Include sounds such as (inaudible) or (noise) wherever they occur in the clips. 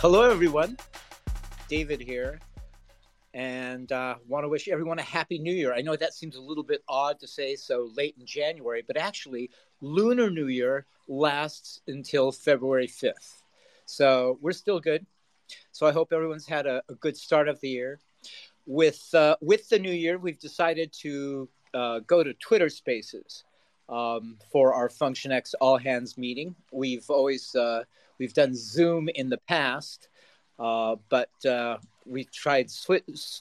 Hello, everyone. David here, and uh, want to wish everyone a happy New Year. I know that seems a little bit odd to say so late in January, but actually, Lunar New Year lasts until February 5th. So we're still good. So I hope everyone's had a, a good start of the year. With uh, with the new year, we've decided to uh, go to Twitter Spaces um, for our Function X All Hands meeting. We've always uh, we've done Zoom in the past, uh, but uh, we tried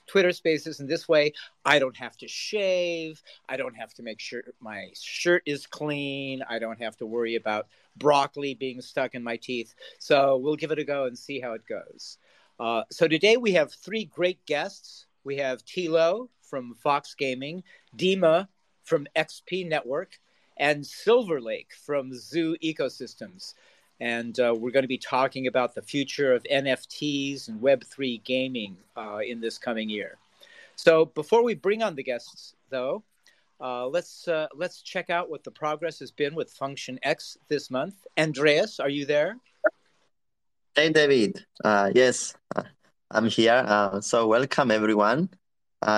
Twitter Spaces, and this way I don't have to shave. I don't have to make sure my shirt is clean. I don't have to worry about broccoli being stuck in my teeth. So we'll give it a go and see how it goes. Uh, so today we have three great guests. We have Tilo from Fox Gaming, Dima from XP Network, and Silver Lake from Zoo Ecosystems. And uh, we're going to be talking about the future of NFTs and Web3 gaming uh, in this coming year. So before we bring on the guests, though, uh, let's uh, let's check out what the progress has been with Function X this month. Andreas, are you there? Hey, David. Uh, yes, uh, I'm here. So welcome everyone.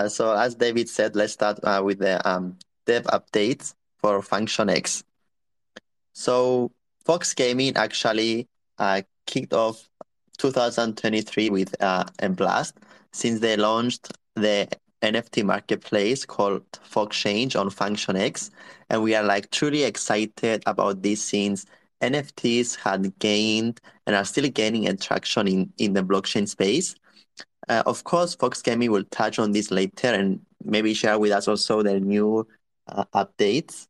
So as David said, let's start with the um, dev updates for Function X. So Fox Gaming actually kicked off 2023 with a blast since they launched the NFT marketplace called Foxchange on FunctionX. And we are like truly excited about this since NFTs had gained and are still gaining attraction in, in the blockchain space. Uh, of course, Fox Gaming will touch on this later and maybe share with us also the new uh, updates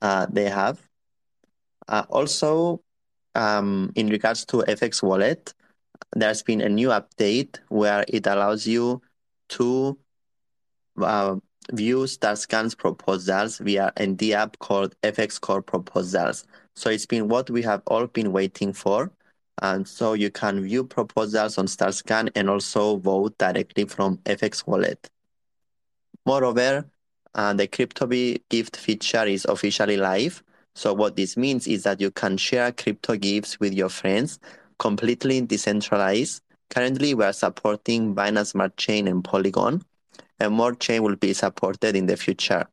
uh, they have. Uh, also, um, in regards to FX Wallet, there's been a new update where it allows you to uh, view StarScan's proposals via ND app called FX Core Proposals. So it's been what we have all been waiting for. And so you can view proposals on StarsCan and also vote directly from FX Wallet. Moreover, uh, the CryptoBee gift feature is officially live. So what this means is that you can share crypto gifts with your friends completely decentralized. Currently, we are supporting Binance Smart Chain and Polygon and more chain will be supported in the future.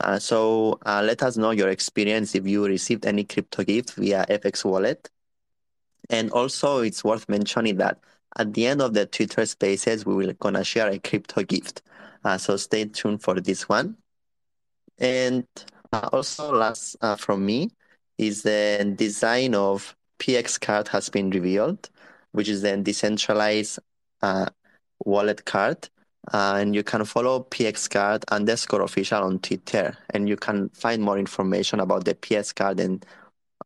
Uh, so uh, let us know your experience if you received any crypto gift via FX Wallet. And also, it's worth mentioning that at the end of the Twitter Spaces, we will gonna share a crypto gift. Uh, so stay tuned for this one. And also, last uh, from me is the design of PX card has been revealed, which is a decentralized uh, wallet card uh, and you can follow PX pxcard underscore official on Twitter, and you can find more information about the PX card and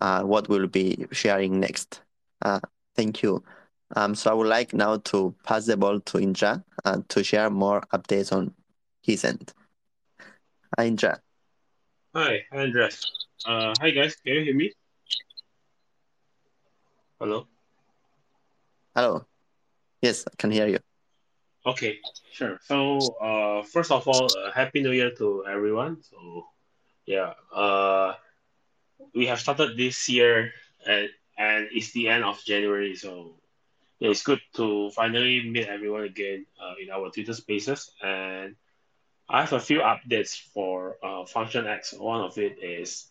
uh, what we'll be sharing next. Uh, thank you. Um, so I would like now to pass the ball to uh, to share more updates on his end. Indra. Hi, Andres. Uh, hi, guys. Can you hear me? Hello? Hello. Yes, I can hear you. Okay, sure. So, uh, first of all, uh, happy New Year to everyone. So, yeah, uh, we have started this year, and and it's the end of January. So, yeah, it's good to finally meet everyone again uh, in our Twitter Spaces. And I have a few updates for uh, Function X. One of it is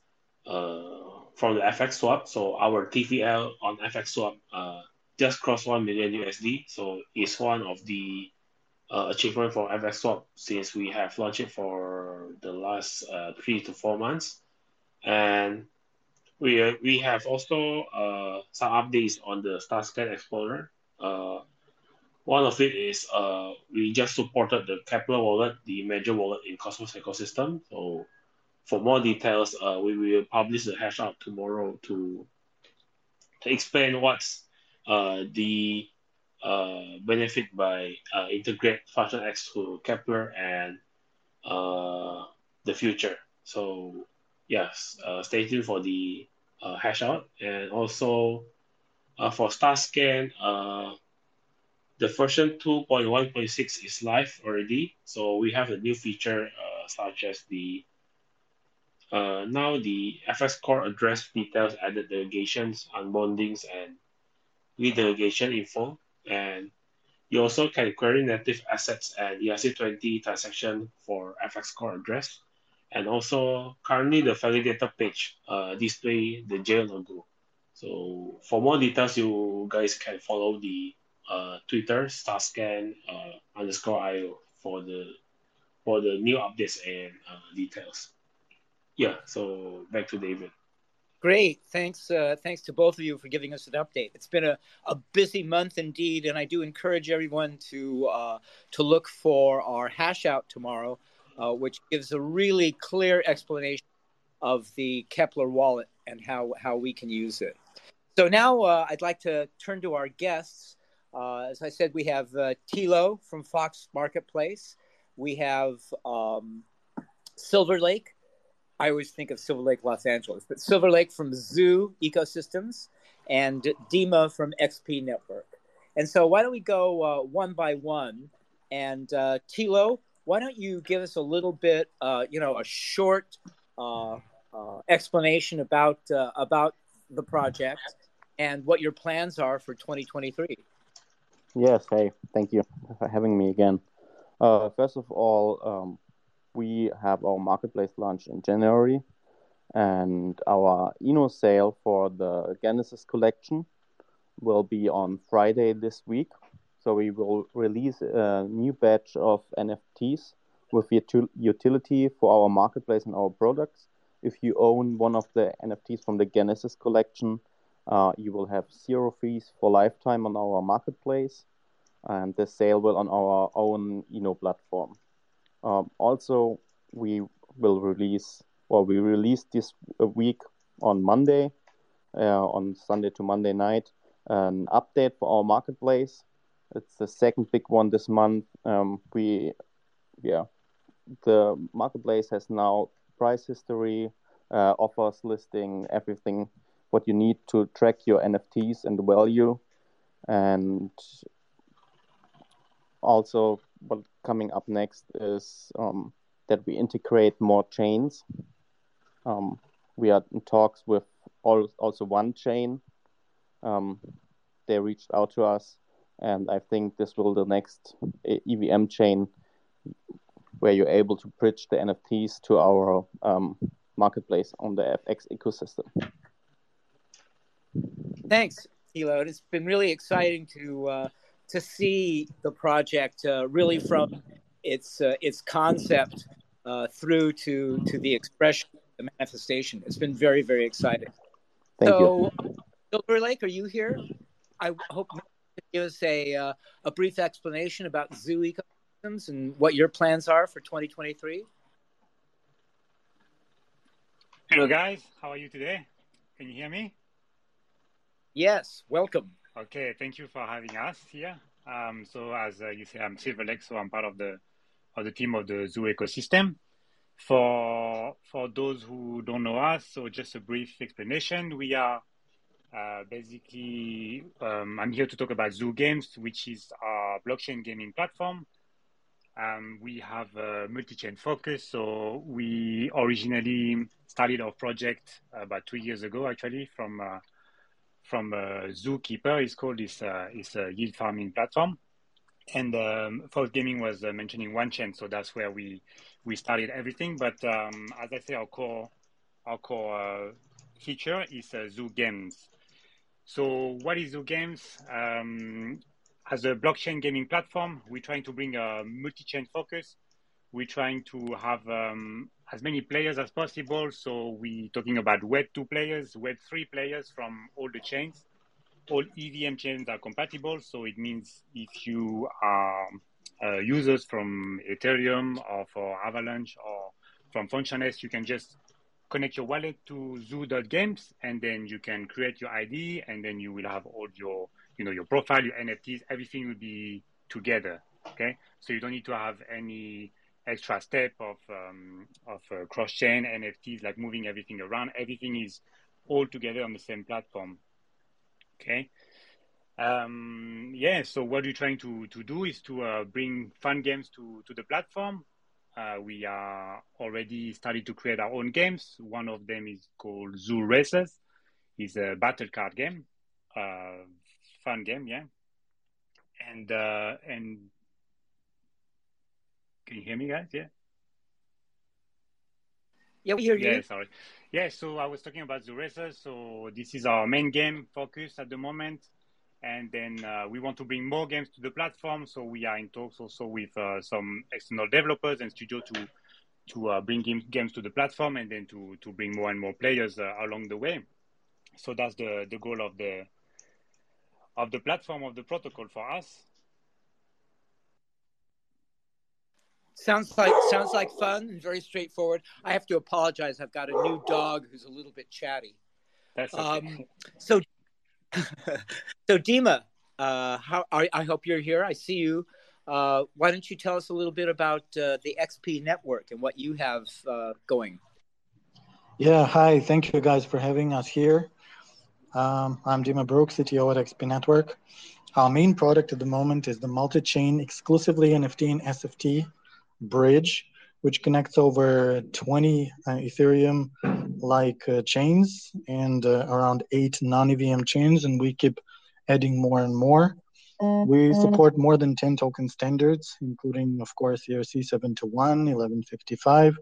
uh, from the FX swap. So our TVL on FX swap uh, just crossed one million USD. So it's one of the uh, achievement for FX Swap since we have launched it for the last uh, three to four months. And we, uh, we have also uh, some updates on the StarScan Explorer. One of it is uh, we just supported the Keplr wallet, the major wallet in Cosmos ecosystem. So for more details, uh, we will publish the hash out tomorrow to to explain what's uh, the uh, benefit by uh, integrate X to Keplr and uh, the future. So yes, uh, stay tuned for the uh, hash out and also uh, for StarScan, uh, the version 2.1.6 is live already. So we have a new feature uh, such as the uh, now the FX core address details added delegations, unbondings, and redelegation info, and you also can query native assets and ERC20 transaction for FX core address. And also currently the validator page uh, display the J logo. So for more details, you guys can follow the uh, Twitter starscan uh, underscore io for the for the new updates and uh, details. Yeah, so back to David. Great. Thanks. Uh, thanks to both of you for giving us an update. It's been a, a busy month indeed, and I do encourage everyone to uh, to look for our hash out tomorrow, uh, which gives a really clear explanation of the Keplr wallet and how how we can use it. So now uh, I'd like to turn to our guests. Uh, as I said, we have uh, Thilo from Fox Marketplace. We have um, Silver Lake I always think of Silver Lake, Los Angeles, but Silver Lake from Zoo Ecosystems and Dima from XP Network. And so, why don't we go uh, one by one? And uh, Thilo, why don't you give us a little bit, uh, you know, a short uh, uh, explanation about uh, about the project and what your plans are for 2023? Yes. Hey, thank you for having me again. first of all, um, we have our marketplace launch in January, and our INO sale for the Genesis collection will be on Friday this week. So we will release a new batch of NFTs with utility for our marketplace and our products. If you own one of the NFTs from the Genesis collection, uh, you will have zero fees for lifetime on our marketplace, and the sale will on our own INO platform. Um, also, we will release, or we released this week on Monday, uh, on Sunday to Monday night, an update for our marketplace. It's the second big one this month. Um, we, yeah, the marketplace has now price history, uh, offers listing, everything what you need to track your NFTs and the value, and also what coming up next is um, that we integrate more chains. Um, we are in talks with all, also Wanchain. Um, they reached out to us, and I think this will the next EVM chain where you're able to bridge the NFTs to our um, marketplace on the FX ecosystem. Thanks, Thilo. It's been really exciting to uh, to see the project uh, really from its uh, its concept uh, through to to the expression, the manifestation. It's been very very exciting. Thank so, you. Silver Lake, are you here? I hope you can give us a uh, a brief explanation about zoo ecosystems and what your plans are for 2023. Hello, guys. How are you today? Can you hear me? Yes, welcome. Okay, thank you for having us here. Um, so as uh, you say, I'm Silver Lake, so I'm part of the of the team of the Zoo ecosystem. For for those who don't know us, so just a brief explanation. We are uh, basically um, I'm here to talk about Zoo Games, which is our blockchain gaming platform. Um, we have a multi-chain focus, so we originally started our project about two years ago, actually, from uh, from Zookeeper. It's called uh, it's a yield farming platform. And um, Fox Gaming was uh, mentioning Wanchain, so that's where we we started everything. But um, as I say, our core our core uh, feature is Zoo Games. So what is Zoo Games? Um, as a blockchain gaming platform, we're trying to bring a multi-chain focus. We're trying to have um, as many players as possible. So we're talking about Web 2 players, Web 3 players from all the chains. All EVM chains are compatible. So it means if you are uh, users from Ethereum or for Avalanche or from FunctionX, you can just connect your wallet to zoo.games and then you can create your ID and then you will have all your, you know, your profile, your NFTs, everything will be together. Okay. So you don't need to have any extra step of um, of uh, cross chain NFTs, like moving everything around. Everything is all together on the same platform. Okay. Um, yeah. So what we're trying to to do is to uh, bring fun games to to the platform. Uh, we are already started to create our own games. One of them is called Zoo Races. It's a battle card game. Uh, fun game, yeah. And uh, and can you hear me, guys? Yeah. Yeah, we hear you. Yeah, sorry. Yeah, so I was talking about the racer. So this is our main game focus at the moment, and then uh, we want to bring more games to the platform. So we are in talks also with uh, some external developers and studio to to uh, bring game, games to the platform, and then to to bring more and more players uh, along the way. So that's the the goal of the of the platform of the protocol for us. Sounds like sounds like fun and very straightforward. I have to apologize. I've got a new dog who's a little bit chatty. That's okay. Um, so, (laughs) so Dima, uh, how I, I hope you're here. I see you. Uh, why don't you tell us a little bit about uh, the XP network and what you have uh, going? Yeah, hi. Thank you guys for having us here. Um, I'm Dima Brook, CTO at XP Network. Our main product at the moment is the multi-chain exclusively NFT and SFT bridge, which connects over 20 uh, Ethereum like uh, chains and uh, around eight non EVM chains, and we keep adding more and more. We support more than 10 token standards, including, of course, ERC 721, 1155,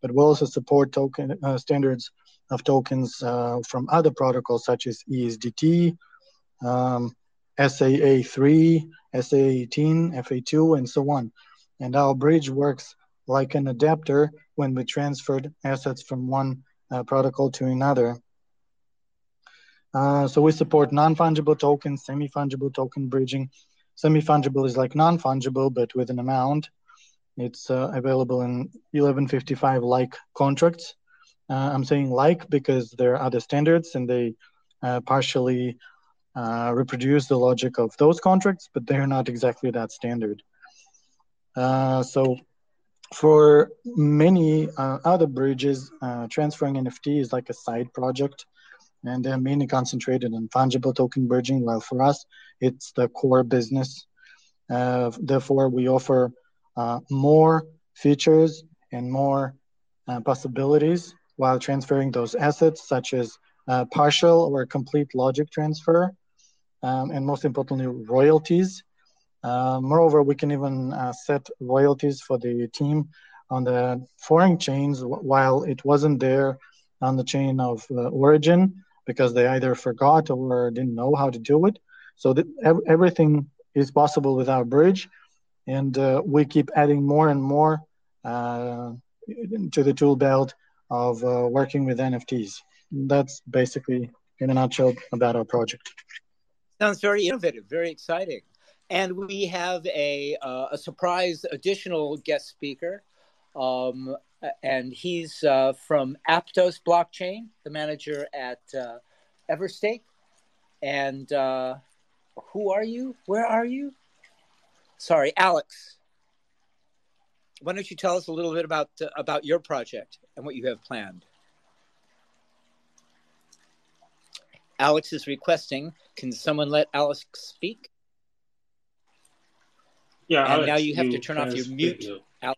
but we also support token uh, standards of tokens uh, from other protocols such as ESDT, um, SAA3, SA18, FA2, and so on and our bridge works like an adapter when we transferred assets from one uh, protocol to another. Uh, so we support non-fungible tokens, semi-fungible token bridging. Semi-fungible is like non-fungible, but with an amount. It's uh, available in 1155 like contracts. Uh, I'm saying like because there are other standards and they uh, partially uh, reproduce the logic of those contracts, but they're not exactly that standard. Uh, so for many uh, other bridges, uh, transferring NFT is like a side project, and they're mainly concentrated on fungible token bridging. While for us, it's the core business. Uh, therefore, we offer uh, more features and more possibilities while transferring those assets, such as partial or complete logic transfer, um, and most importantly, royalties uh, moreover, we can even uh, set royalties for the team on the foreign chains while it wasn't there on the chain of uh, origin because they either forgot or didn't know how to do it. So everything is possible with our bridge, and uh, we keep adding more and more uh, to the tool belt of uh, working with NFTs. That's basically, in a nutshell, about our project. Sounds very innovative, very exciting. And we have a, uh, a surprise additional guest speaker. Um, and he's uh, from Aptos Blockchain, the manager at uh, Everstake. And uh, who are you? Where are you? Sorry, Alex. Why don't you tell us a little bit about uh, about your project and what you have planned? Alex is requesting. Can someone let Alex speak? Yeah, and Alex, now you have you to turn off your mute. Out.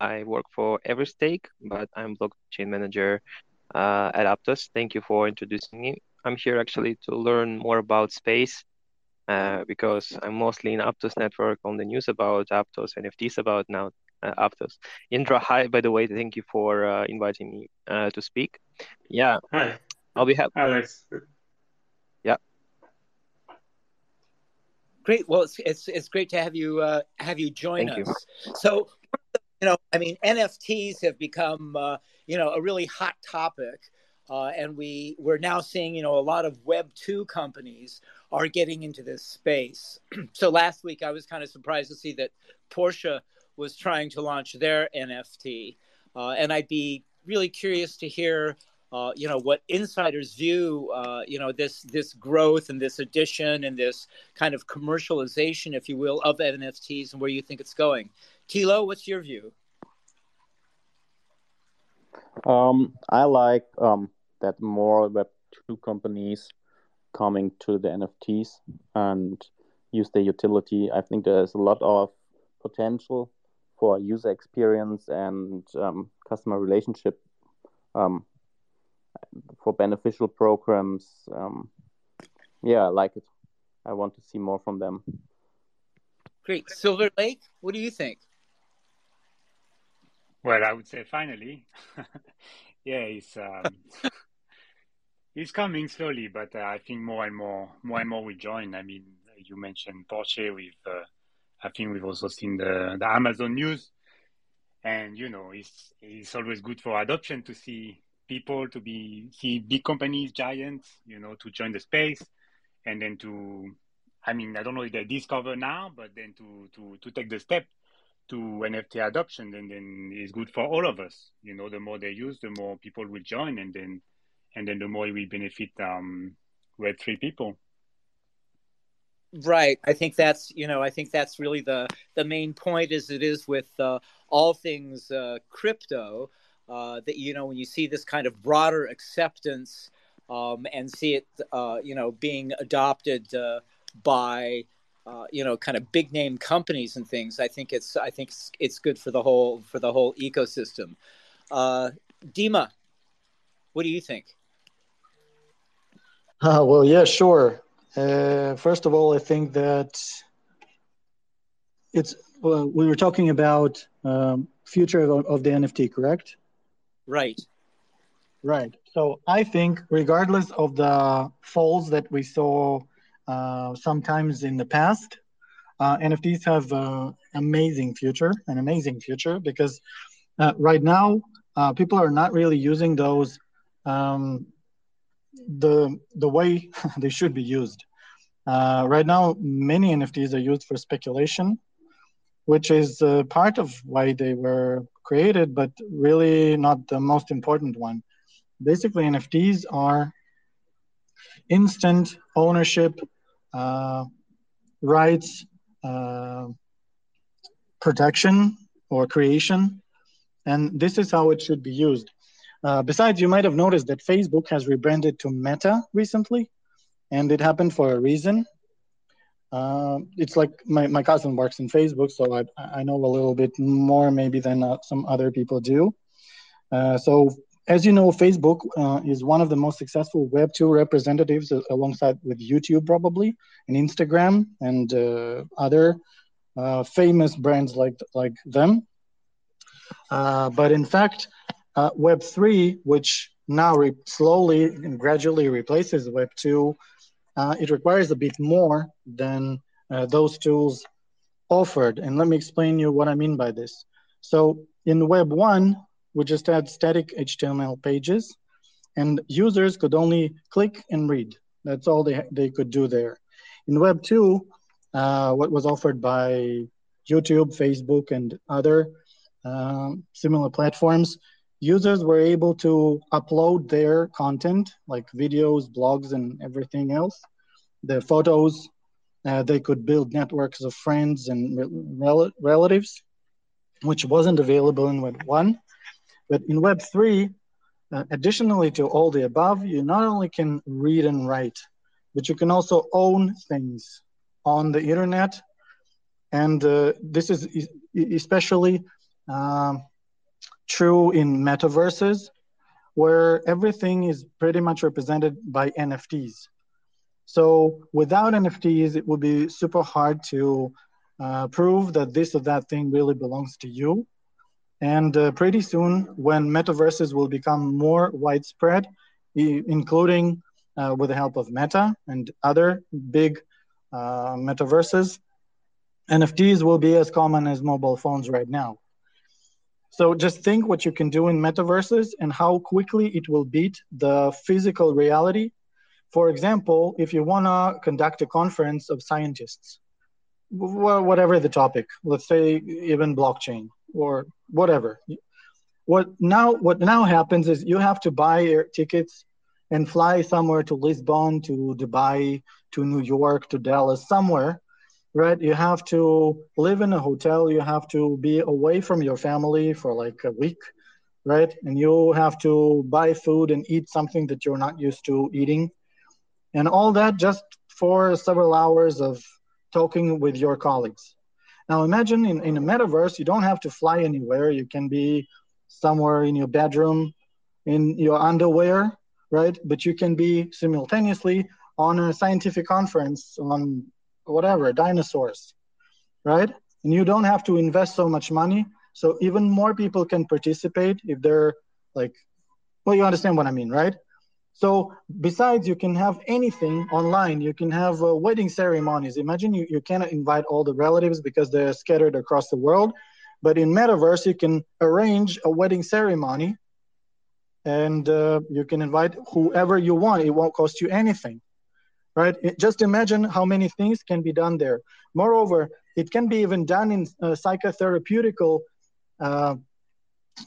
I work for Everstake, but I'm blockchain manager uh, at Aptos. Thank you for introducing me. I'm here actually to learn more about space uh, because I'm mostly in Aptos network on the news about Aptos, NFTs about now uh, Aptos. Indra, hi, by the way, thank you for uh, inviting me uh, to speak. Yeah. Hi. I'll be happy. Alex. Great. Well, it's it's, it's great to have you uh, have you join Thank us. You. So, you know, I mean, NFTs have become uh, you know a really hot topic, uh, and we we're now seeing you know a lot of Web two companies are getting into this space. (clears throat) so last week I was kind of surprised to see that Porsche was trying to launch their NFT, uh, and I'd be really curious to hear uh, you know what insiders view uh, you know this this growth and this addition and this kind of commercialization if you will of nfts and where you think it's going. Tilo what's your view? Um, i like um, that more web 2 companies coming to the nfts and use the utility. I think there's a lot of potential for user experience and um, customer relationship um, for beneficial programs. Um, yeah, I like it. I want to see more from them. Great. Silver Lake, what do you think? Well, I would say finally. (laughs) yeah, it's um, (laughs) it's coming slowly, but uh, I think more and more, more and more we join. I mean, you mentioned Porsche. We've, uh, I think we've also seen the the Amazon news, and you know, it's it's always good for adoption to see people to be see big companies, giants, you know, to join the space, and then to, I mean, I don't know if they discover now, but then to to to take the step to NFT adoption, and then it's good for all of us. You know, the more they use, the more people will join, and then and then the more we benefit um, Web three people. Right. I think that's you know I think that's really the the main point as it is with uh, all things uh, crypto uh, that you know when you see this kind of broader acceptance um, and see it uh, you know being adopted uh, by uh, you know kind of big name companies and things I think it's I think it's, it's good for the whole for the whole ecosystem. Dima, what do you think? Uh, well, yeah, sure. First of all, I think that it's well, we were talking about um, future of, of the NFT, correct? Right. Right. So I think, regardless of the falls that we saw uh, sometimes in the past, uh, NFTs have an amazing future, an amazing future, because uh, right now uh, people are not really using those um, the the way (laughs) they should be used. Uh, right now, many NFTs are used for speculation, which is uh, part of why they were created, but really not the most important one. Basically, NFTs are instant ownership uh, rights uh, protection or creation, and this is how it should be used. Uh, besides, you might have noticed that Facebook has rebranded to Meta recently, and it happened for a reason. Uh, it's like my, my cousin works in Facebook, so I, I know a little bit more maybe than uh, some other people do. Uh, so, as you know, Facebook uh, is one of the most successful Web2 representatives uh, alongside with YouTube, probably, and Instagram and uh, other famous brands like, like them. but in fact, Web3, which now re- slowly and gradually replaces Web2, uh, it requires a bit more than uh, those tools offered. And let me explain you what I mean by this. So in Web 1, we just had static HTML pages, and users could only click and read. That's all they, they could do there. In Web 2, uh, what was offered by YouTube, Facebook, and other um, similar platforms users were able to upload their content like videos blogs and everything else. Their photos uh, they could build networks of friends and rel- relatives which wasn't available in web 1 but in web 3 uh, additionally to all the above you not only can read and write but you can also own things on the internet. And uh, this is especially um, true in metaverses where everything is pretty much represented by NFTs. So without NFTs, it would be super hard to uh, prove that this or that thing really belongs to you. And uh, pretty soon, when metaverses will become more widespread, including uh, with the help of Meta and other big uh, metaverses, NFTs will be as common as mobile phones right now. So just think what you can do in metaverses and how quickly it will beat the physical reality. For example, if you want to conduct a conference of scientists, whatever the topic, let's say even blockchain or whatever. What now what now happens is you have to buy tickets and fly somewhere to Lisbon, to Dubai, to New York, to Dallas, somewhere right? You have to live in a hotel, you have to be away from your family for like a week, right? And you have to buy food and eat something that you're not used to eating. And all that just for several hours of talking with your colleagues. Now imagine in, in a metaverse, you don't have to fly anywhere. You can be somewhere in your bedroom, in your underwear, right? But you can be simultaneously on a scientific conference on whatever dinosaurs, right? And you don't have to invest so much money. So even more people can participate if they're like, well, you understand what I mean, right? So besides, you can have anything online. You can have uh, wedding ceremonies. Imagine you, you cannot invite all the relatives because they're scattered across the world. But in Metaverse, you can arrange a wedding ceremony and uh, you can invite whoever you want. It won't cost you anything, right? It, just imagine how many things can be done there. Moreover, it can be even done in uh, psychotherapeutical uh,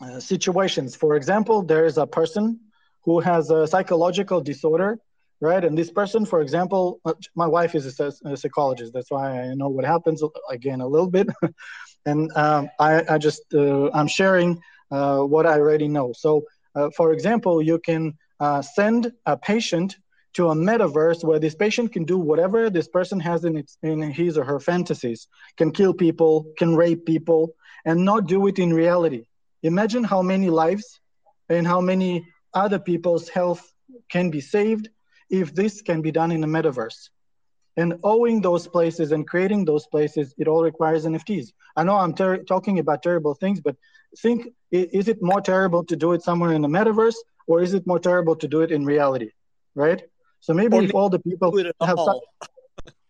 uh situations. For example, there is a person who has a psychological disorder, right? And this person, for example, uh, my wife is a, a psychologist. That's why I know what happens again a little bit. (laughs) and um, I, I, just, uh, I'm sharing uh, what I already know. So, for example, you can send a patient to a metaverse where this patient can do whatever this person has in, its, in his or her fantasies, can kill people, can rape people, and not do it in reality. Imagine how many lives and how many other people's health can be saved if this can be done in a metaverse. And owing those places and creating those places, it all requires NFTs. I know I'm ter- talking about terrible things, but think is it more terrible to do it somewhere in the metaverse or is it more terrible to do it in reality? Right? So maybe or if all the people have. Some,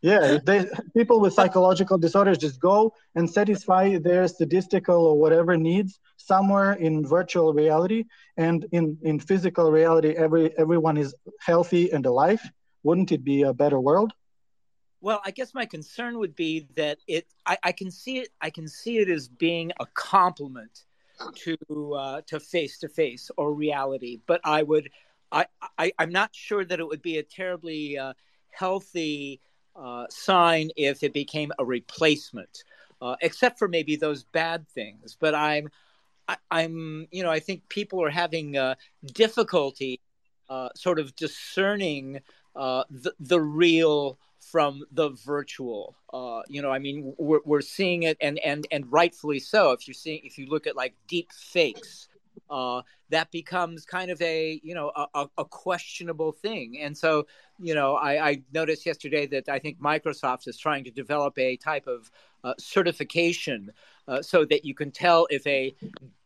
yeah, they, people with psychological disorders just go and satisfy their statistical or whatever needs somewhere in virtual reality, and in in physical reality, every everyone is healthy and alive. Wouldn't it be a better world? Well, I guess my concern would be that it. I, I can see it. I can see it as being a complement to uh, to face to face or reality, but I would. I, I I'm not sure that it would be a terribly uh, healthy uh, sign if it became a replacement, uh, except for maybe those bad things. But I'm, I, am you know, I think people are having uh, difficulty uh, sort of discerning uh, the, the real from the virtual. Uh, you know, I mean, we're, we're seeing it, and and and rightfully so. If you're seeing, if you look at like deep fakes, uh, that becomes kind of a you know a, a questionable thing. And so you know I, I, noticed yesterday that I think Microsoft is trying to develop a type of uh, certification uh, so that you can tell if a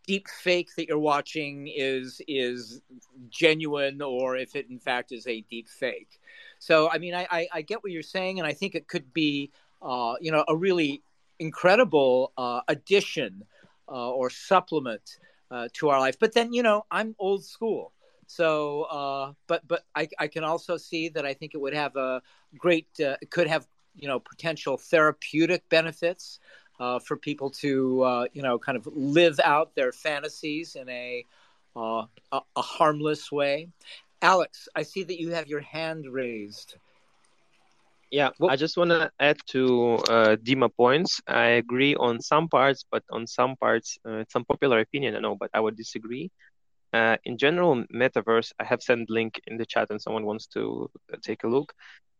deep fake that you're watching is is genuine or if it in fact is a deep fake. So I mean I, I, I get what you're saying and I think it could be uh, you know a really incredible uh, addition uh, or supplement uh, to our life. But then, you know, I'm old school. So, uh, but but I, I can also see that I think it would have a great, uh, could have you know potential therapeutic benefits uh, for people to uh, you know kind of live out their fantasies in a, uh, a a harmless way. Alex, I see that you have your hand raised. Yeah, well, I just want to add to uh, Dima points. I agree on some parts, but on some parts, uh, it's unpopular opinion, I know, but I would disagree. Uh, in general, metaverse, I have sent link in the chat, and someone wants to uh, take a look.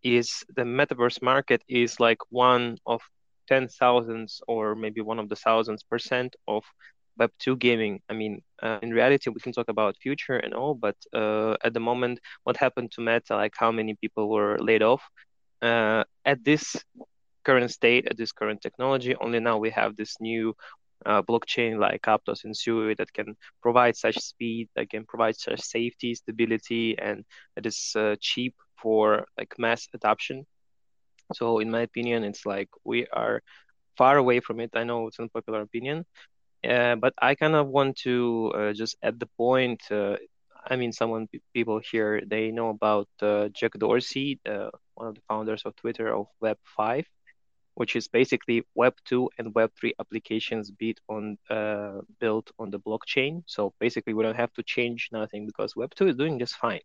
Is the metaverse market is like one of ten thousands or maybe one of the thousands percent of Web two gaming. I mean, uh, in reality, we can talk about future and all, but uh, at the moment, what happened to Meta, like how many people were laid off, uh, at this current state, at this current technology, only now we have this new uh, blockchain like Aptos and Sui that can provide such speed, that can provide such safety, stability, and it is uh, cheap for like mass adoption. So, in my opinion, it's like we are far away from it. I know it's an unpopular opinion, uh, but I kind of want to uh, just at the point. Uh, I mean, someone people here they know about uh, Jack Dorsey, one of the founders of Twitter of Web five, which is basically Web two and Web three applications built on uh, built on the blockchain. So basically, we don't have to change nothing because Web two is doing just fine.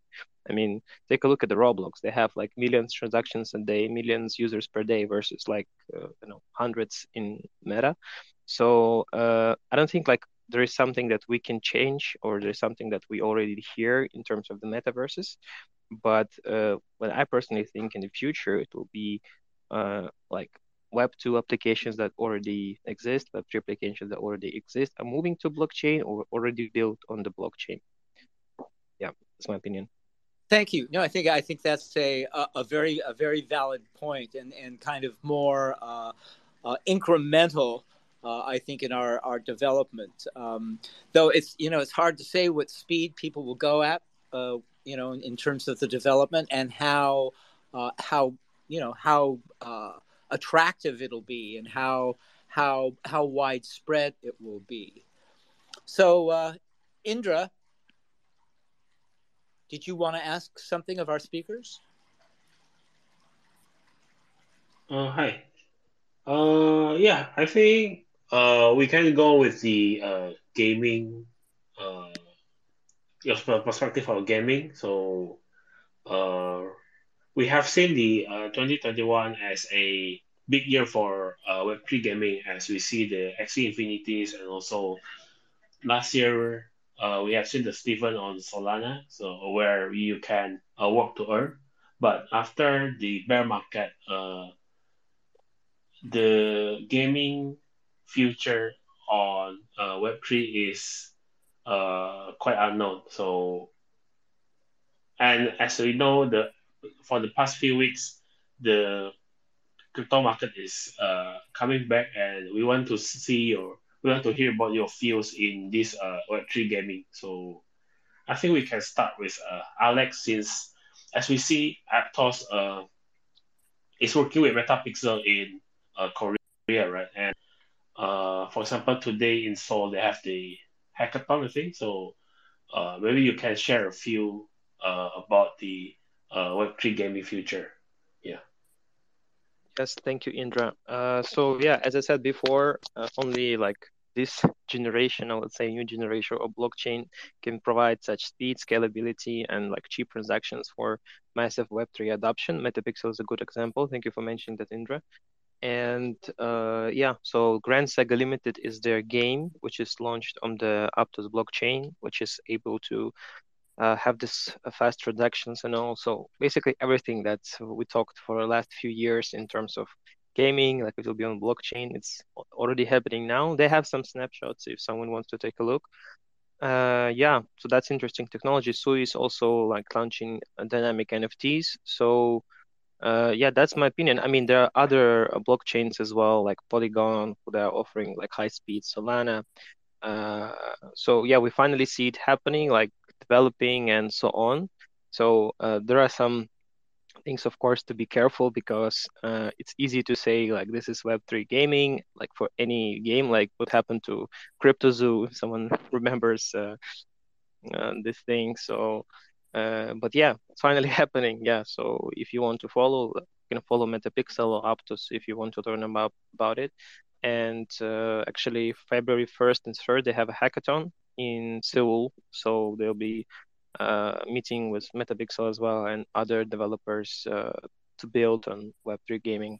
I mean, take a look at the Roblox. They have like millions transactions a day, millions users per day versus like uh, you know hundreds in Meta. So uh, I don't think like there is something that we can change or there's something that we already hear in terms of the metaverses but uh, what i personally think in the future it will be uh, like web 2 applications that already exist web 3 applications that already exist are moving to blockchain or already built on the blockchain yeah that's my opinion Thank you. No, I think I think that's a a, very a very valid point and and kind of more uh, uh, incremental. Uh, I think in our our development, um, though it's you know it's hard to say what speed people will go at. Uh, you know, in, in, terms of the development and how uh, how you know how uh, attractive it'll be and how how how widespread it will be. So, Indra, did you want to ask something of our speakers? Uh, hi. Uh, yeah, I think uh, we can go with the uh, gaming uh, perspective of gaming. So uh, we have seen the uh, 2021 as a big year for uh, Web3 gaming as we see the Axie Infinities and also last year uh, we have seen the STEPN on Solana, so where you can uh, work to earn. But after the bear market, uh, the gaming future on uh, Web3 is uh, quite unknown. So, and as we know, the for the past few weeks, the crypto market is uh, coming back, and we want to see your we want to hear about your views in this uh, Web3 gaming. So I think we can start with uh, Alex since as we see Aptos uh, is working with Metapixel in uh, Korea, right? And uh, for example, today in Seoul they have the hackathon, I think. So uh, maybe you can share a few uh, about the uh, Web3 gaming future. Yeah. Yes, thank you, Indra. Uh, so yeah, as I said before, uh, only like this generation, I would say new generation of blockchain can provide such speed, scalability, and like cheap transactions for massive Web3 adoption. Metapixel is a good example. Thank you for mentioning that, Indra. And uh, yeah, so Grand Saga Limited is their game, which is launched on the Aptos blockchain, which is able to uh, have this uh, fast transactions and also basically everything that we talked for the last few years in terms of gaming, like it will be on blockchain. It's already happening now. They have some snapshots if someone wants to take a look. Uh, yeah, so that's interesting technology. Sui is also like launching dynamic NFTs. So uh, yeah, that's my opinion. I mean, there are other uh, blockchains as well, like Polygon, who they are offering like high speed Solana. Uh, so yeah, we finally see it happening, like developing and so on. So uh, there are some things, of course, to be careful because uh, it's easy to say like this is Web3 gaming, like for any game, like what happened to CryptoZoo, if someone (laughs) remembers uh, uh, this thing. So, uh, but yeah, it's finally (laughs) happening. Yeah. So if you want to follow, you can follow Metapixel or Aptos if you want to learn about about it. And uh, actually, February 1st and 3rd, they have a hackathon in Seoul. So there'll be uh, meeting with Metapixel as well and other developers uh, to build on Web3 gaming.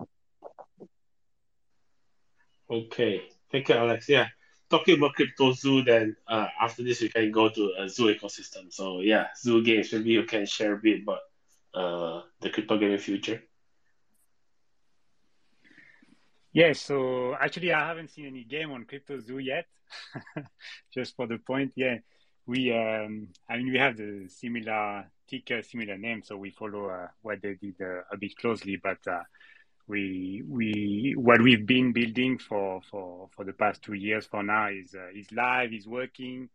Okay, thank you, Alex. Yeah, talking about crypto zoo, then uh, after this we can go to a zoo ecosystem. So yeah, zoo games. Maybe you can share a bit about uh, the crypto gaming future. Yeah, so actually I haven't seen any game on Crypto Zoo yet. (laughs) Just for the point, yeah we um, I mean we have the similar ticker, similar name, so we follow uh, what they did uh, a bit closely. But uh, we we what we've been building for for for the past two years for now is uh, is live, is working.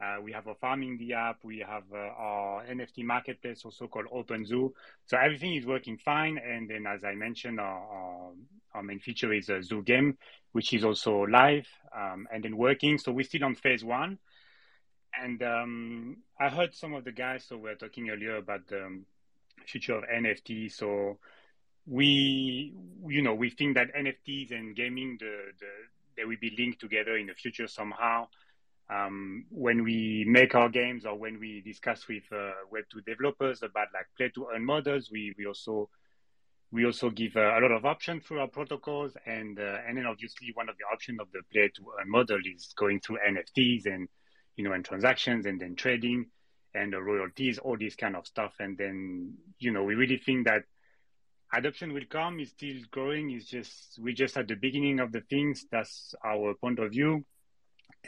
Uh, we have a farming the app. We have uh, our NFT marketplace, also called open zoo So everything is working fine. And then, as I mentioned, our, our, our main feature is a Zoo game, which is also live um, and then working. So we're still on phase one. And um, I heard some of the guys, so we are talking earlier about the future of NFT. So we, you know, we think that NFTs and gaming, the, the, they will be linked together in the future somehow. Um, when we make our games or when we discuss with uh, Web2 developers about like play to earn models, we, we also we also give uh, a lot of options through our protocols, and uh, and then obviously one of the options of the play to earn model is going through NFTs and you know, and transactions and then trading and the royalties, all this kind of stuff. And then, you know, we really think that adoption will come, is still growing. It's just, we're just at the beginning of the things. That's our point of view.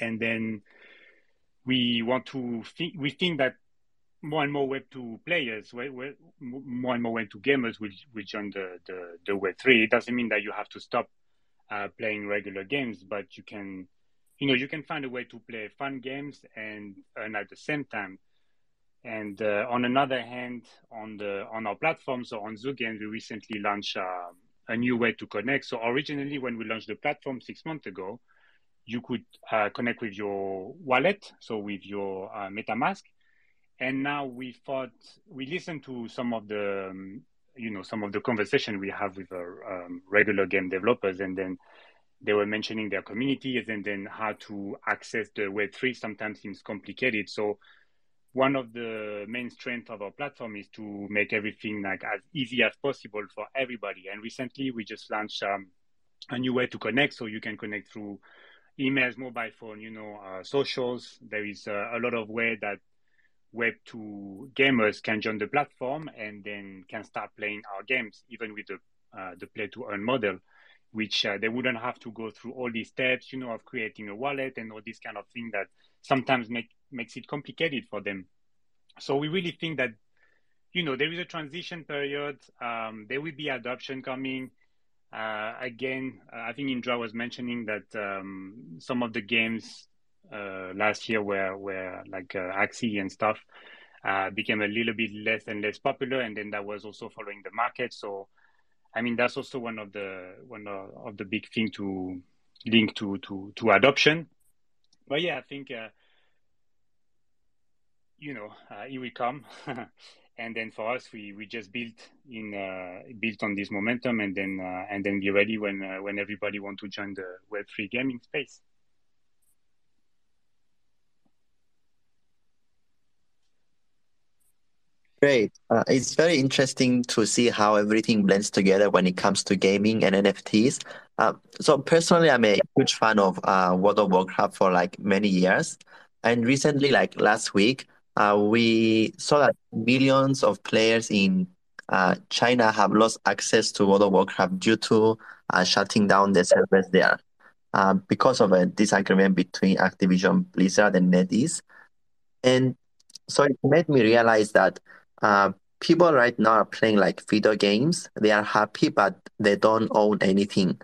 And then we want to think, we think that more and more Web two players, more and more Web two gamers will will join the the, the Web three. It doesn't mean that you have to stop uh, playing regular games, but you can, you know, you can find a way to play fun games and earn at the same time. And uh, on another hand, on the on our platform, so on Zoo Games, we recently launched uh, a new way to connect. So originally, when we launched the platform six months ago, you could uh, connect with your wallet, so with your uh, MetaMask. And now we thought we listened to some of the, um, you know, some of the conversation we have with our um, regular game developers, and then they were mentioning their communities, and then how to access the Web three sometimes seems complicated. So one of the main strengths of our platform is to make everything like as easy as possible for everybody. And recently, we just launched um, a new way to connect, so you can connect through emails, mobile phone, you know, uh, socials. There is uh, a lot of way that Web2 gamers can join the platform and then can start playing our games, even with the uh, the play to earn model, which uh, they wouldn't have to go through all these steps, you know, of creating a wallet and all this kind of thing that sometimes make makes it complicated for them. So we really think that, you know, there is a transition period. Um, there will be adoption coming uh, again, I think Indra was mentioning that um, some of the games uh, last year were were like uh, Axie and stuff uh, became a little bit less and less popular, and then that was also following the market. So, I mean, that's also one of the one of, of the big thing to link to to to adoption. But yeah, I think uh, you know uh, it will come. (laughs) and then for us we we just built in uh, built on this momentum and then uh, and then be ready when when everybody want to join the web three gaming space Great. Uh, it's very interesting to see how everything blends together when it comes to gaming and NFTs. Uh, so personally, I'm a huge fan of uh, World of Warcraft for like many years, and recently, like last week, uh, we saw that millions of players in uh, China have lost access to World of Warcraft due to uh, shutting down the servers there uh, because of a disagreement between Activision Blizzard and NetEase. And so it made me realize that uh, people right now are playing like video games. They are happy, but they don't own anything,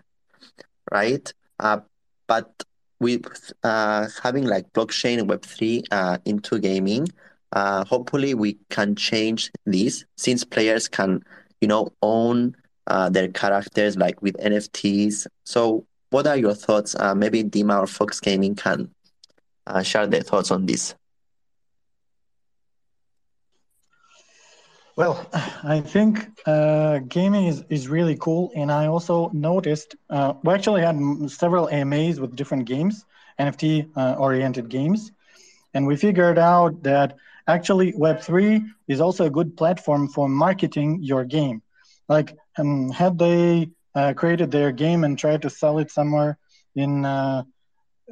right? Uh, but with uh, having like blockchain Web3 uh, into gaming, uh, hopefully we can change this since players can, you know, own uh, their characters like with NFTs. So what are your thoughts? Uh, maybe Dima or Fox Gaming can uh, share their thoughts on this. Well, I think uh, gaming is, is really cool. And I also noticed, uh, we actually had several AMAs with different games, NFT uh, oriented games. And we figured out that actually Web3 is also a good platform for marketing your game. Like, um, had they uh, created their game and tried to sell it somewhere in uh,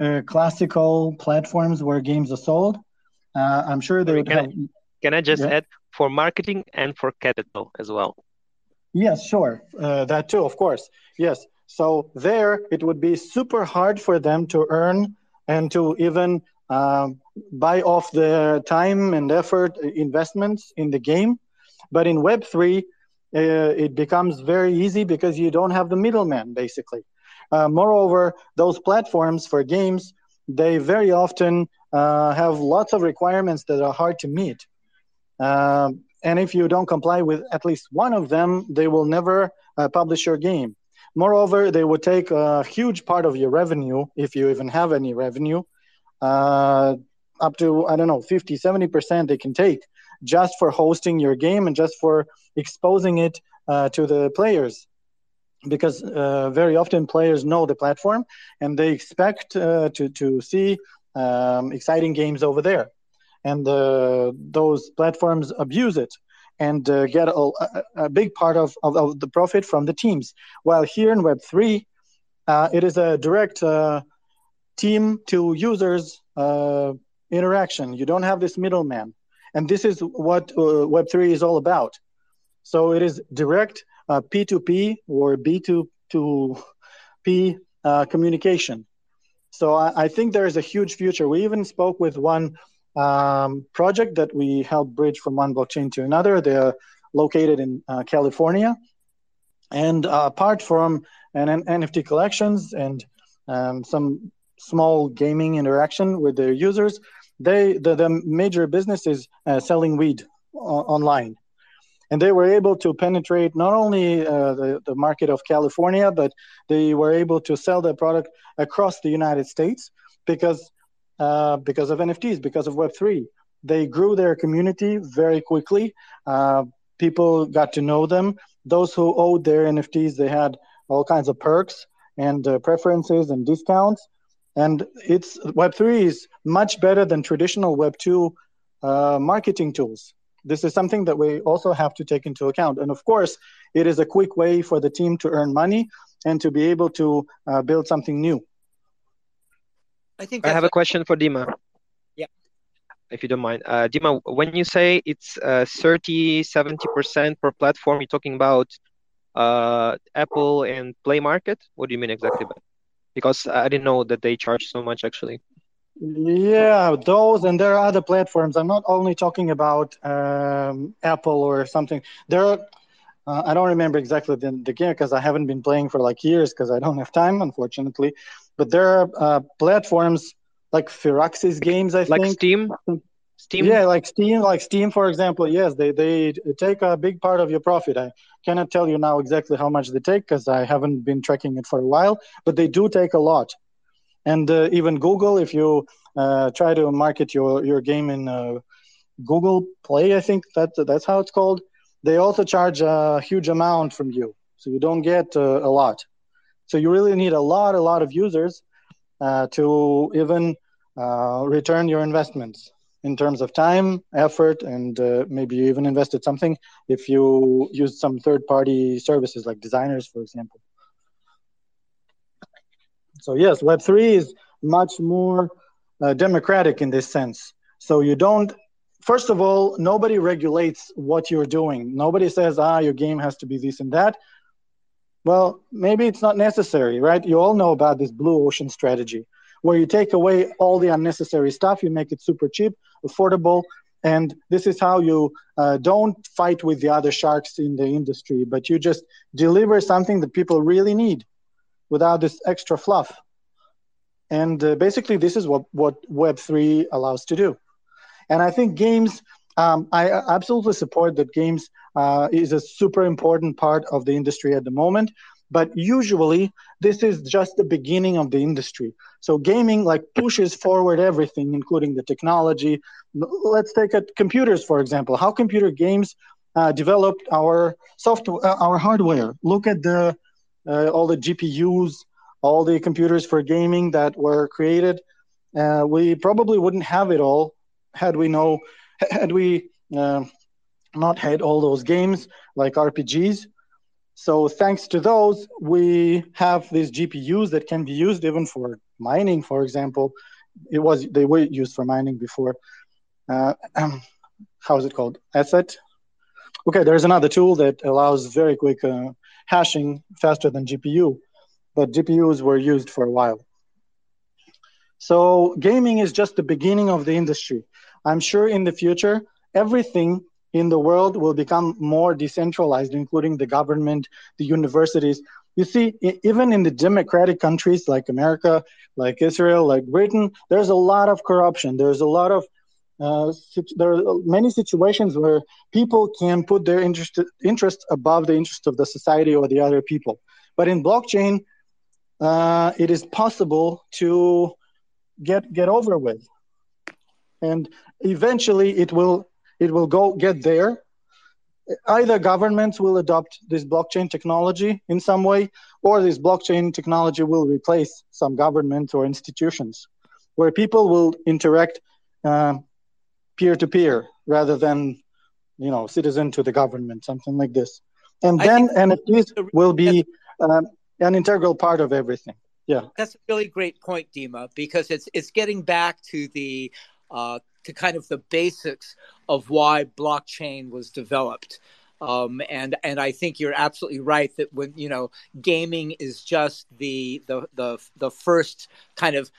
uh, classical platforms where games are sold, uh, I'm sure they would can have. I, can I just Yeah. add for marketing and for capital as well? Yes, sure. Uh, that too, of course. Yes. So there, it would be super hard for them to earn and to even um, buy off the time and effort investments in the game. But in Web3, uh, it becomes very easy because you don't have the middleman, basically. Uh, moreover, those platforms for games, they very often uh, have lots of requirements that are hard to meet. Um, and if you don't comply with at least one of them, they will never uh, publish your game. Moreover, they would take a huge part of your revenue, if you even have any revenue, uh, up to, I don't know, 50, 70% they can take just for hosting your game and just for exposing it uh, to the players. Because uh, very often players know the platform and they expect uh, to, to see um, exciting games over there and uh, those platforms abuse it and uh, get a, a, big part of, of, of, the profit from the teams. While here in Web3, uh, it is a direct uh, team to users uh, interaction. You don't have this middleman. And this is what uh, Web3 is all about. So it is direct P2P or B2P communication. So I, I think there is a huge future. We even spoke with one um, project that we help bridge from one blockchain to another. They're located in uh, California. And uh, apart from an, an NFT collections and um, some small gaming interaction with their users, they the, the major business is uh, selling weed o- online. And they were able to penetrate not only uh, the, the market of California, but they were able to sell their product across the United States because uh, because of NFTs, because of Web3. They grew their community very quickly. Uh, people got to know them. Those who owed their NFTs, they had all kinds of perks and uh, preferences and discounts. And it's Web3 is much better than traditional Web2 uh, marketing tools. This is something that we also have to take into account. And of course, it is a quick way for the team to earn money and to be able to uh, build something new. I think I have a question for Dima. Yeah. If you don't mind. Uh, Dima, when you say it's uh, 30, 70% per platform, you're talking about uh, Apple and Play Market? What do you mean exactly by Because I didn't know that they charge so much actually. Yeah, those and there are other platforms. I'm not only talking about um, Apple or something. There are, uh, I don't remember exactly the, the game because I haven't been playing for like years because I don't have time, unfortunately. But there are uh, platforms like Firaxis Games, I Like think. Like Steam? Steam? Yeah, like Steam, like Steam, for example. Yes, they they take a big part of your profit. I cannot tell you now exactly how much they take because I haven't been tracking it for a while, but they do take a lot. And uh, even Google, if you uh, try to market your your game in uh, Google Play, I think that that's how it's called. They also charge a huge amount from you, so you don't get uh, a lot. So you really need a lot, a lot of users uh, to even uh, return your investments in terms of time, effort, and uh, maybe you even invested something if you used some third-party services like designers, for example. So yes, Web3 is much more uh, democratic in this sense. So you don't, first of all, nobody regulates what you're doing. Nobody says, ah, your game has to be this and that. Well, maybe it's not necessary, right? You all know about this blue ocean strategy, where you take away all the unnecessary stuff, you make it super cheap, affordable, and this is how you uh, don't fight with the other sharks in the industry, but you just deliver something that people really need without this extra fluff. And uh, basically, this is what, what Web3 allows to do. And I think games, um, I absolutely support that games uh, is a super important part of the industry at the moment. But usually, this is just the beginning of the industry. So gaming like pushes forward everything, including the technology. Let's take at computers for example. How computer games uh, developed our software, uh, our hardware. Look at the uh, all the GPUs, all the computers for gaming that were created. Uh, we probably wouldn't have it all had we know had we uh, not had all those games like RPGs. So thanks to those, we have these GPUs that can be used even for mining, for example. It was they were used for mining before. Uh, (clears throat) how is it called? ASIC. Okay, there's another tool that allows very quick uh, hashing faster than GPU, but GPUs were used for a while. So gaming is just the beginning of the industry. I'm sure in the future, everything in the world will become more decentralized, including the government, the universities. You see, even in the democratic countries like America, like Israel, like Britain, there's a lot of corruption. There's a lot of uh, there are many situations where people can put their interest interest above the interest of the society or the other people. But in blockchain, uh, it is possible to get get over with, and eventually it will it will go get there. Either governments will adopt this blockchain technology in some way, or this blockchain technology will replace some governments or institutions, where people will interact. Peer to peer rather than you know citizen to the government something like this and then nfts will be uh, an integral part of everything yeah that's a really great point dima because it's it's getting back to the uh, to kind of the basics of why blockchain was developed. Um, and and I think you're absolutely right that when you know gaming is just the the the the first kind of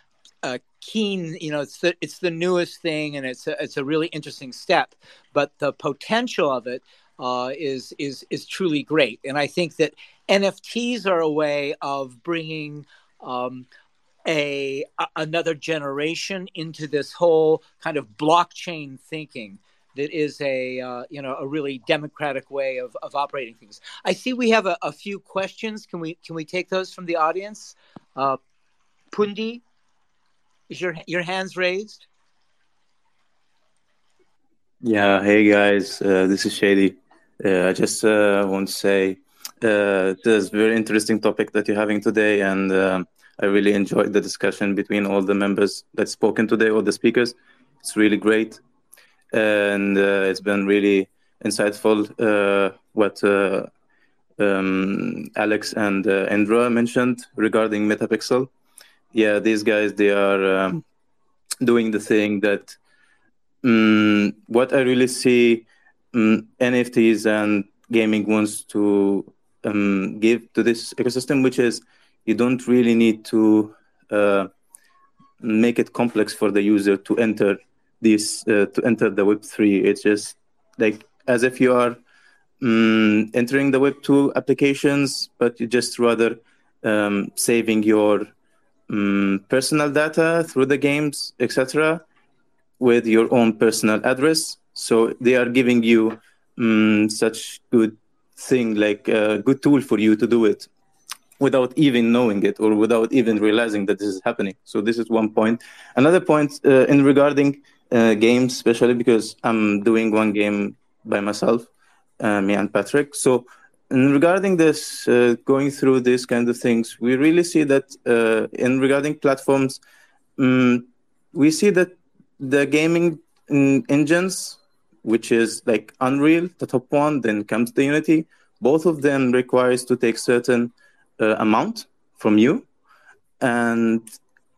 a keen you know it's the it's the newest thing and it's a, it's a really interesting step. But the potential of it uh, is is is truly great. And i think that nfts are a way of bringing um, a, a, another generation into this whole kind of blockchain thinking that is a uh, you know a really democratic way of, of operating things. I see we have a, a few questions. Can we can we take those from the audience? Uh, Pundi, is your your hands raised? Yeah. Hey guys, uh, this is Shady. Uh, I just uh, want to say uh, this very interesting topic that you're having today, and um, I really enjoyed the discussion between all the members that spoken today, all the speakers. It's really great and uh, it's been really insightful uh, what uh, um, Alex and uh, Indra mentioned regarding Metapixel. Yeah, these guys they are um, doing the thing that um, what I really see um, NFTs and gaming wants to um, give to this ecosystem, which is you don't really need to uh, make it complex for the user to enter this uh, to enter the Web three. It's just like as if you are um, entering the Web two applications, but you just rather um, saving your um, personal data through the games, etc., with your own personal address. So they are giving you mm, such good thing, like a good tool for you to do it without even knowing it or without even realizing that this is happening. So this is one point. Another point uh, in regarding uh, games, especially because I'm doing one game by myself, uh, me and Patrick. So, in regarding this, uh, going through these kind of things, we really see that uh, in regarding platforms, um, we see that the gaming engines, which is like Unreal, the top one, then comes the Unity. Both of them requires to take certain uh, amount from you, and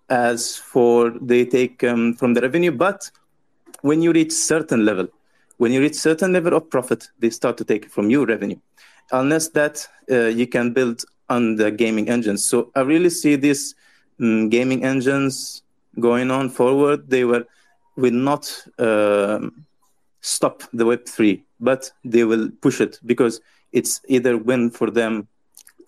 as for they take um, from the revenue, but when you reach certain level, when you reach certain level of profit, they start to take from your revenue. Unless that uh, you can build on the gaming engines. So I really see these um, gaming engines going on forward. They will will not uh, stop the Web three, but they will push it because it's either win for them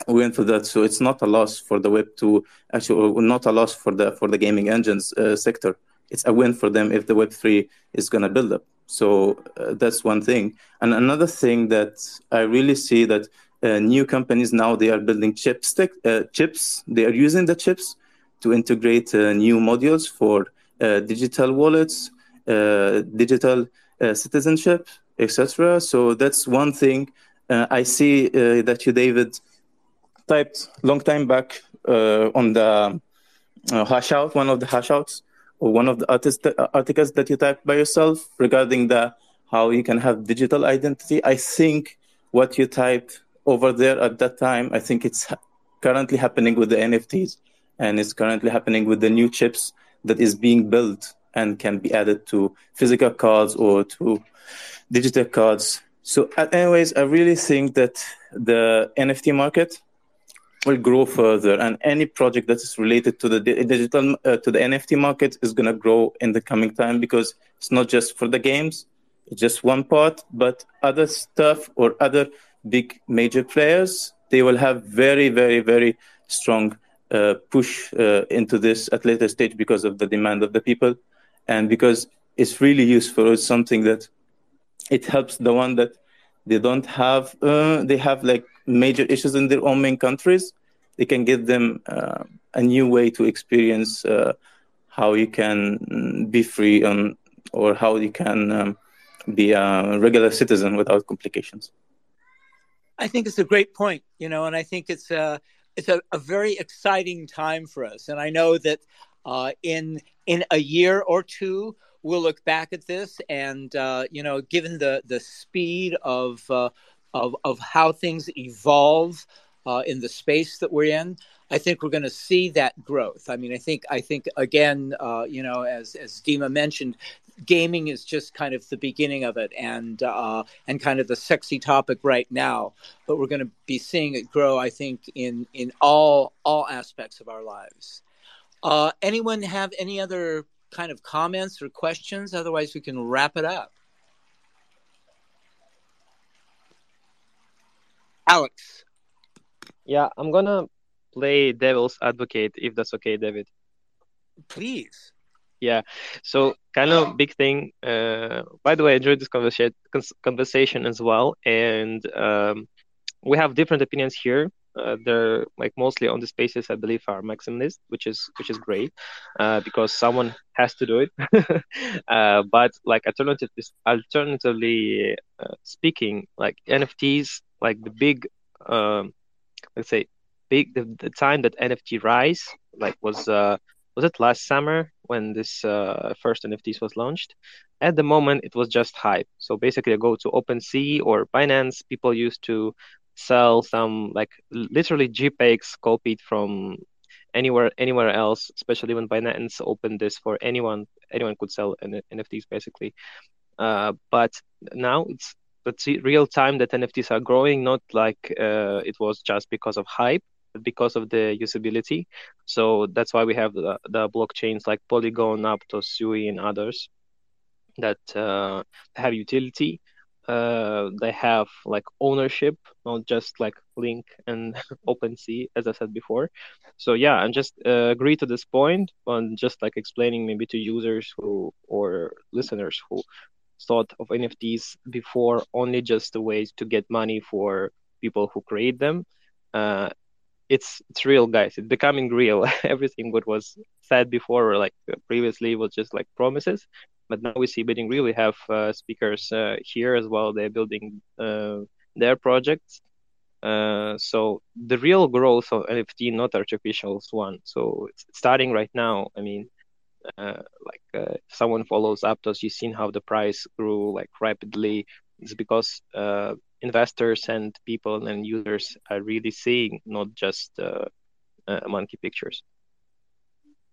win for that. So it's not a loss for the Web two, actually, not a loss for the for the gaming engines uh, sector it's a win for them if the Web3 is going to build up. So uh, that's one thing. And another thing that I really see that uh, new companies now they are building chips. Uh, chips. They are using the chips to integrate uh, new modules for uh, digital wallets, digital citizenship, etc. So that's one thing. I see that you, David, typed long time back uh, on the uh, hashout, one of the hashouts, or one of the artist, uh, articles that you typed by yourself regarding the how you can have digital identity. I think what you typed over there at that time, I think it's currently happening with the NFTs, and it's currently happening with the new chips that is being built and can be added to physical cards or to digital cards. So, anyways, I really think that the NFT market will grow further and any project that is related to the digital uh, to the nft market is going to grow in the coming time because it's not just for the games it's just one part but other stuff or other big major players they will have very very very strong uh, push uh, into this at later stage because of the demand of the people and because it's really useful it's something that it helps the one that they don't have uh, they have like major issues in their own main countries they can give them uh, a new way to experience uh, how you can be free on or how you can um, be a regular citizen without complications. I think it's a great point you know and i think it's a it's a, a very exciting time for us. And i know that uh, in in a year or two we'll look back at this and uh, you know given the the speed of uh, of of how things evolve uh, in the space that we're in i think we're going to see that growth i mean i think i think again uh, you know as as dima mentioned gaming is just kind of the beginning of it and uh, and kind of the sexy topic right now but we're going to be seeing it grow i think in in all all aspects of our lives Uh, anyone have any other kind of comments or questions? Otherwise, we can wrap it up. Alex. Yeah, I'm gonna play devil's advocate if that's okay, David. Please. Yeah. So kind of big thing. Uh, by the way, I enjoyed this conversation conversation as well, and um, we have different opinions here. Uh, they're like mostly on the spaces I believe are maximalist, which is which is great uh, because someone has to do it. (laughs) uh, but like alternatively, alternatively uh, speaking, like NFTs, like the big, um, let's say, big the, the time that NFT rise like was uh, was it last summer when this uh, first NFTs was launched? At the moment, it was just hype. So basically, I go to OpenSea or Binance. People used to sell some like literally JPEGs copied from anywhere anywhere else. Especially when Binance opened this for anyone, anyone could sell NFTs basically. Uh, but now it's the real time that NFTs are growing, not like uh, it was just because of hype but because of the usability. So that's why we have the, the blockchains like Polygon, Aptos, Sui, and others that uh, have utility. Uh, they have like ownership, not just like Link and (laughs) OpenSea, as I said before. So yeah, I'm just uh, agree to this point on just like explaining maybe to users who or listeners who thought of NFTs before only just a way to get money for people who create them. Uh, it's it's real guys. It's becoming real. (laughs) Everything what was said before or like previously was just like promises. But now we see bidding really have uh, speakers uh, here as well. They're building uh, their projects. Uh, so the real growth of nft not artificial one. So it's starting right now. I mean uh, like uh, someone follows aptos you've seen how the price grew like rapidly it's because uh, investors and people and users are really seeing, not just uh, uh, monkey pictures.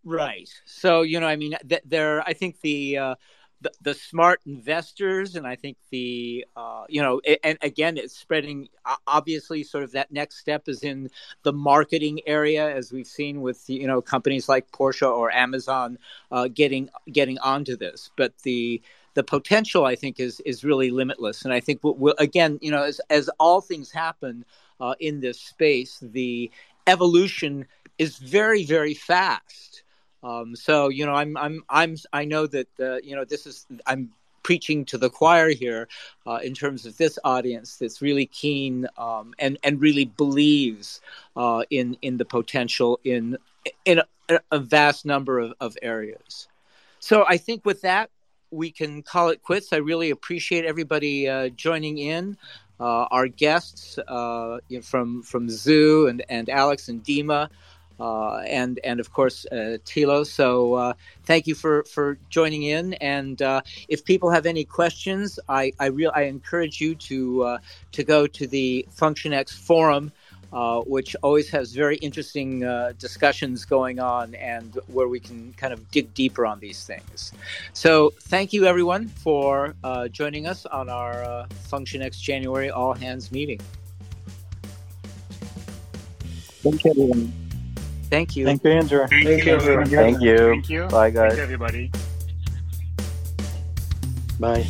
Right. So you know, I mean, th- there. I think the, uh, the the smart investors, and I think the uh, you know, and again, it's spreading. Obviously, sort of that next step is in the marketing area, as we've seen with you know companies like Porsche or Amazon uh, getting getting onto this. But the the potential I think is is really limitless. And I think we'll, again, you know, as as all things happen uh, in this space, the evolution is very very fast. Um, so you know, I'm I'm I'm I know that uh, you know this is I'm preaching to the choir here uh, in terms of this audience that's really keen um, and and really believes uh, in in the potential in in a, a vast number of, of areas. So I think with that, we can call it quits. I really appreciate everybody uh, joining in. Uh, our guests uh, from from Zoo and, and Alex and Dima, uh, and and of course uh, Tilo. So uh, thank you for for joining in. And if people have any questions, I I I encourage you to to go to the FunctionX forum uh, which always has very interesting uh, discussions going on and where we can kind of dig deeper on these things. So, thank you everyone for uh, joining us on our uh, FunctionX January All Hands meeting. Thank you, everyone. Thank you. Thank you, Andrew. Thank, Thank you. Thank you. Thank you. Bye, guys. Thank you, everybody. Bye.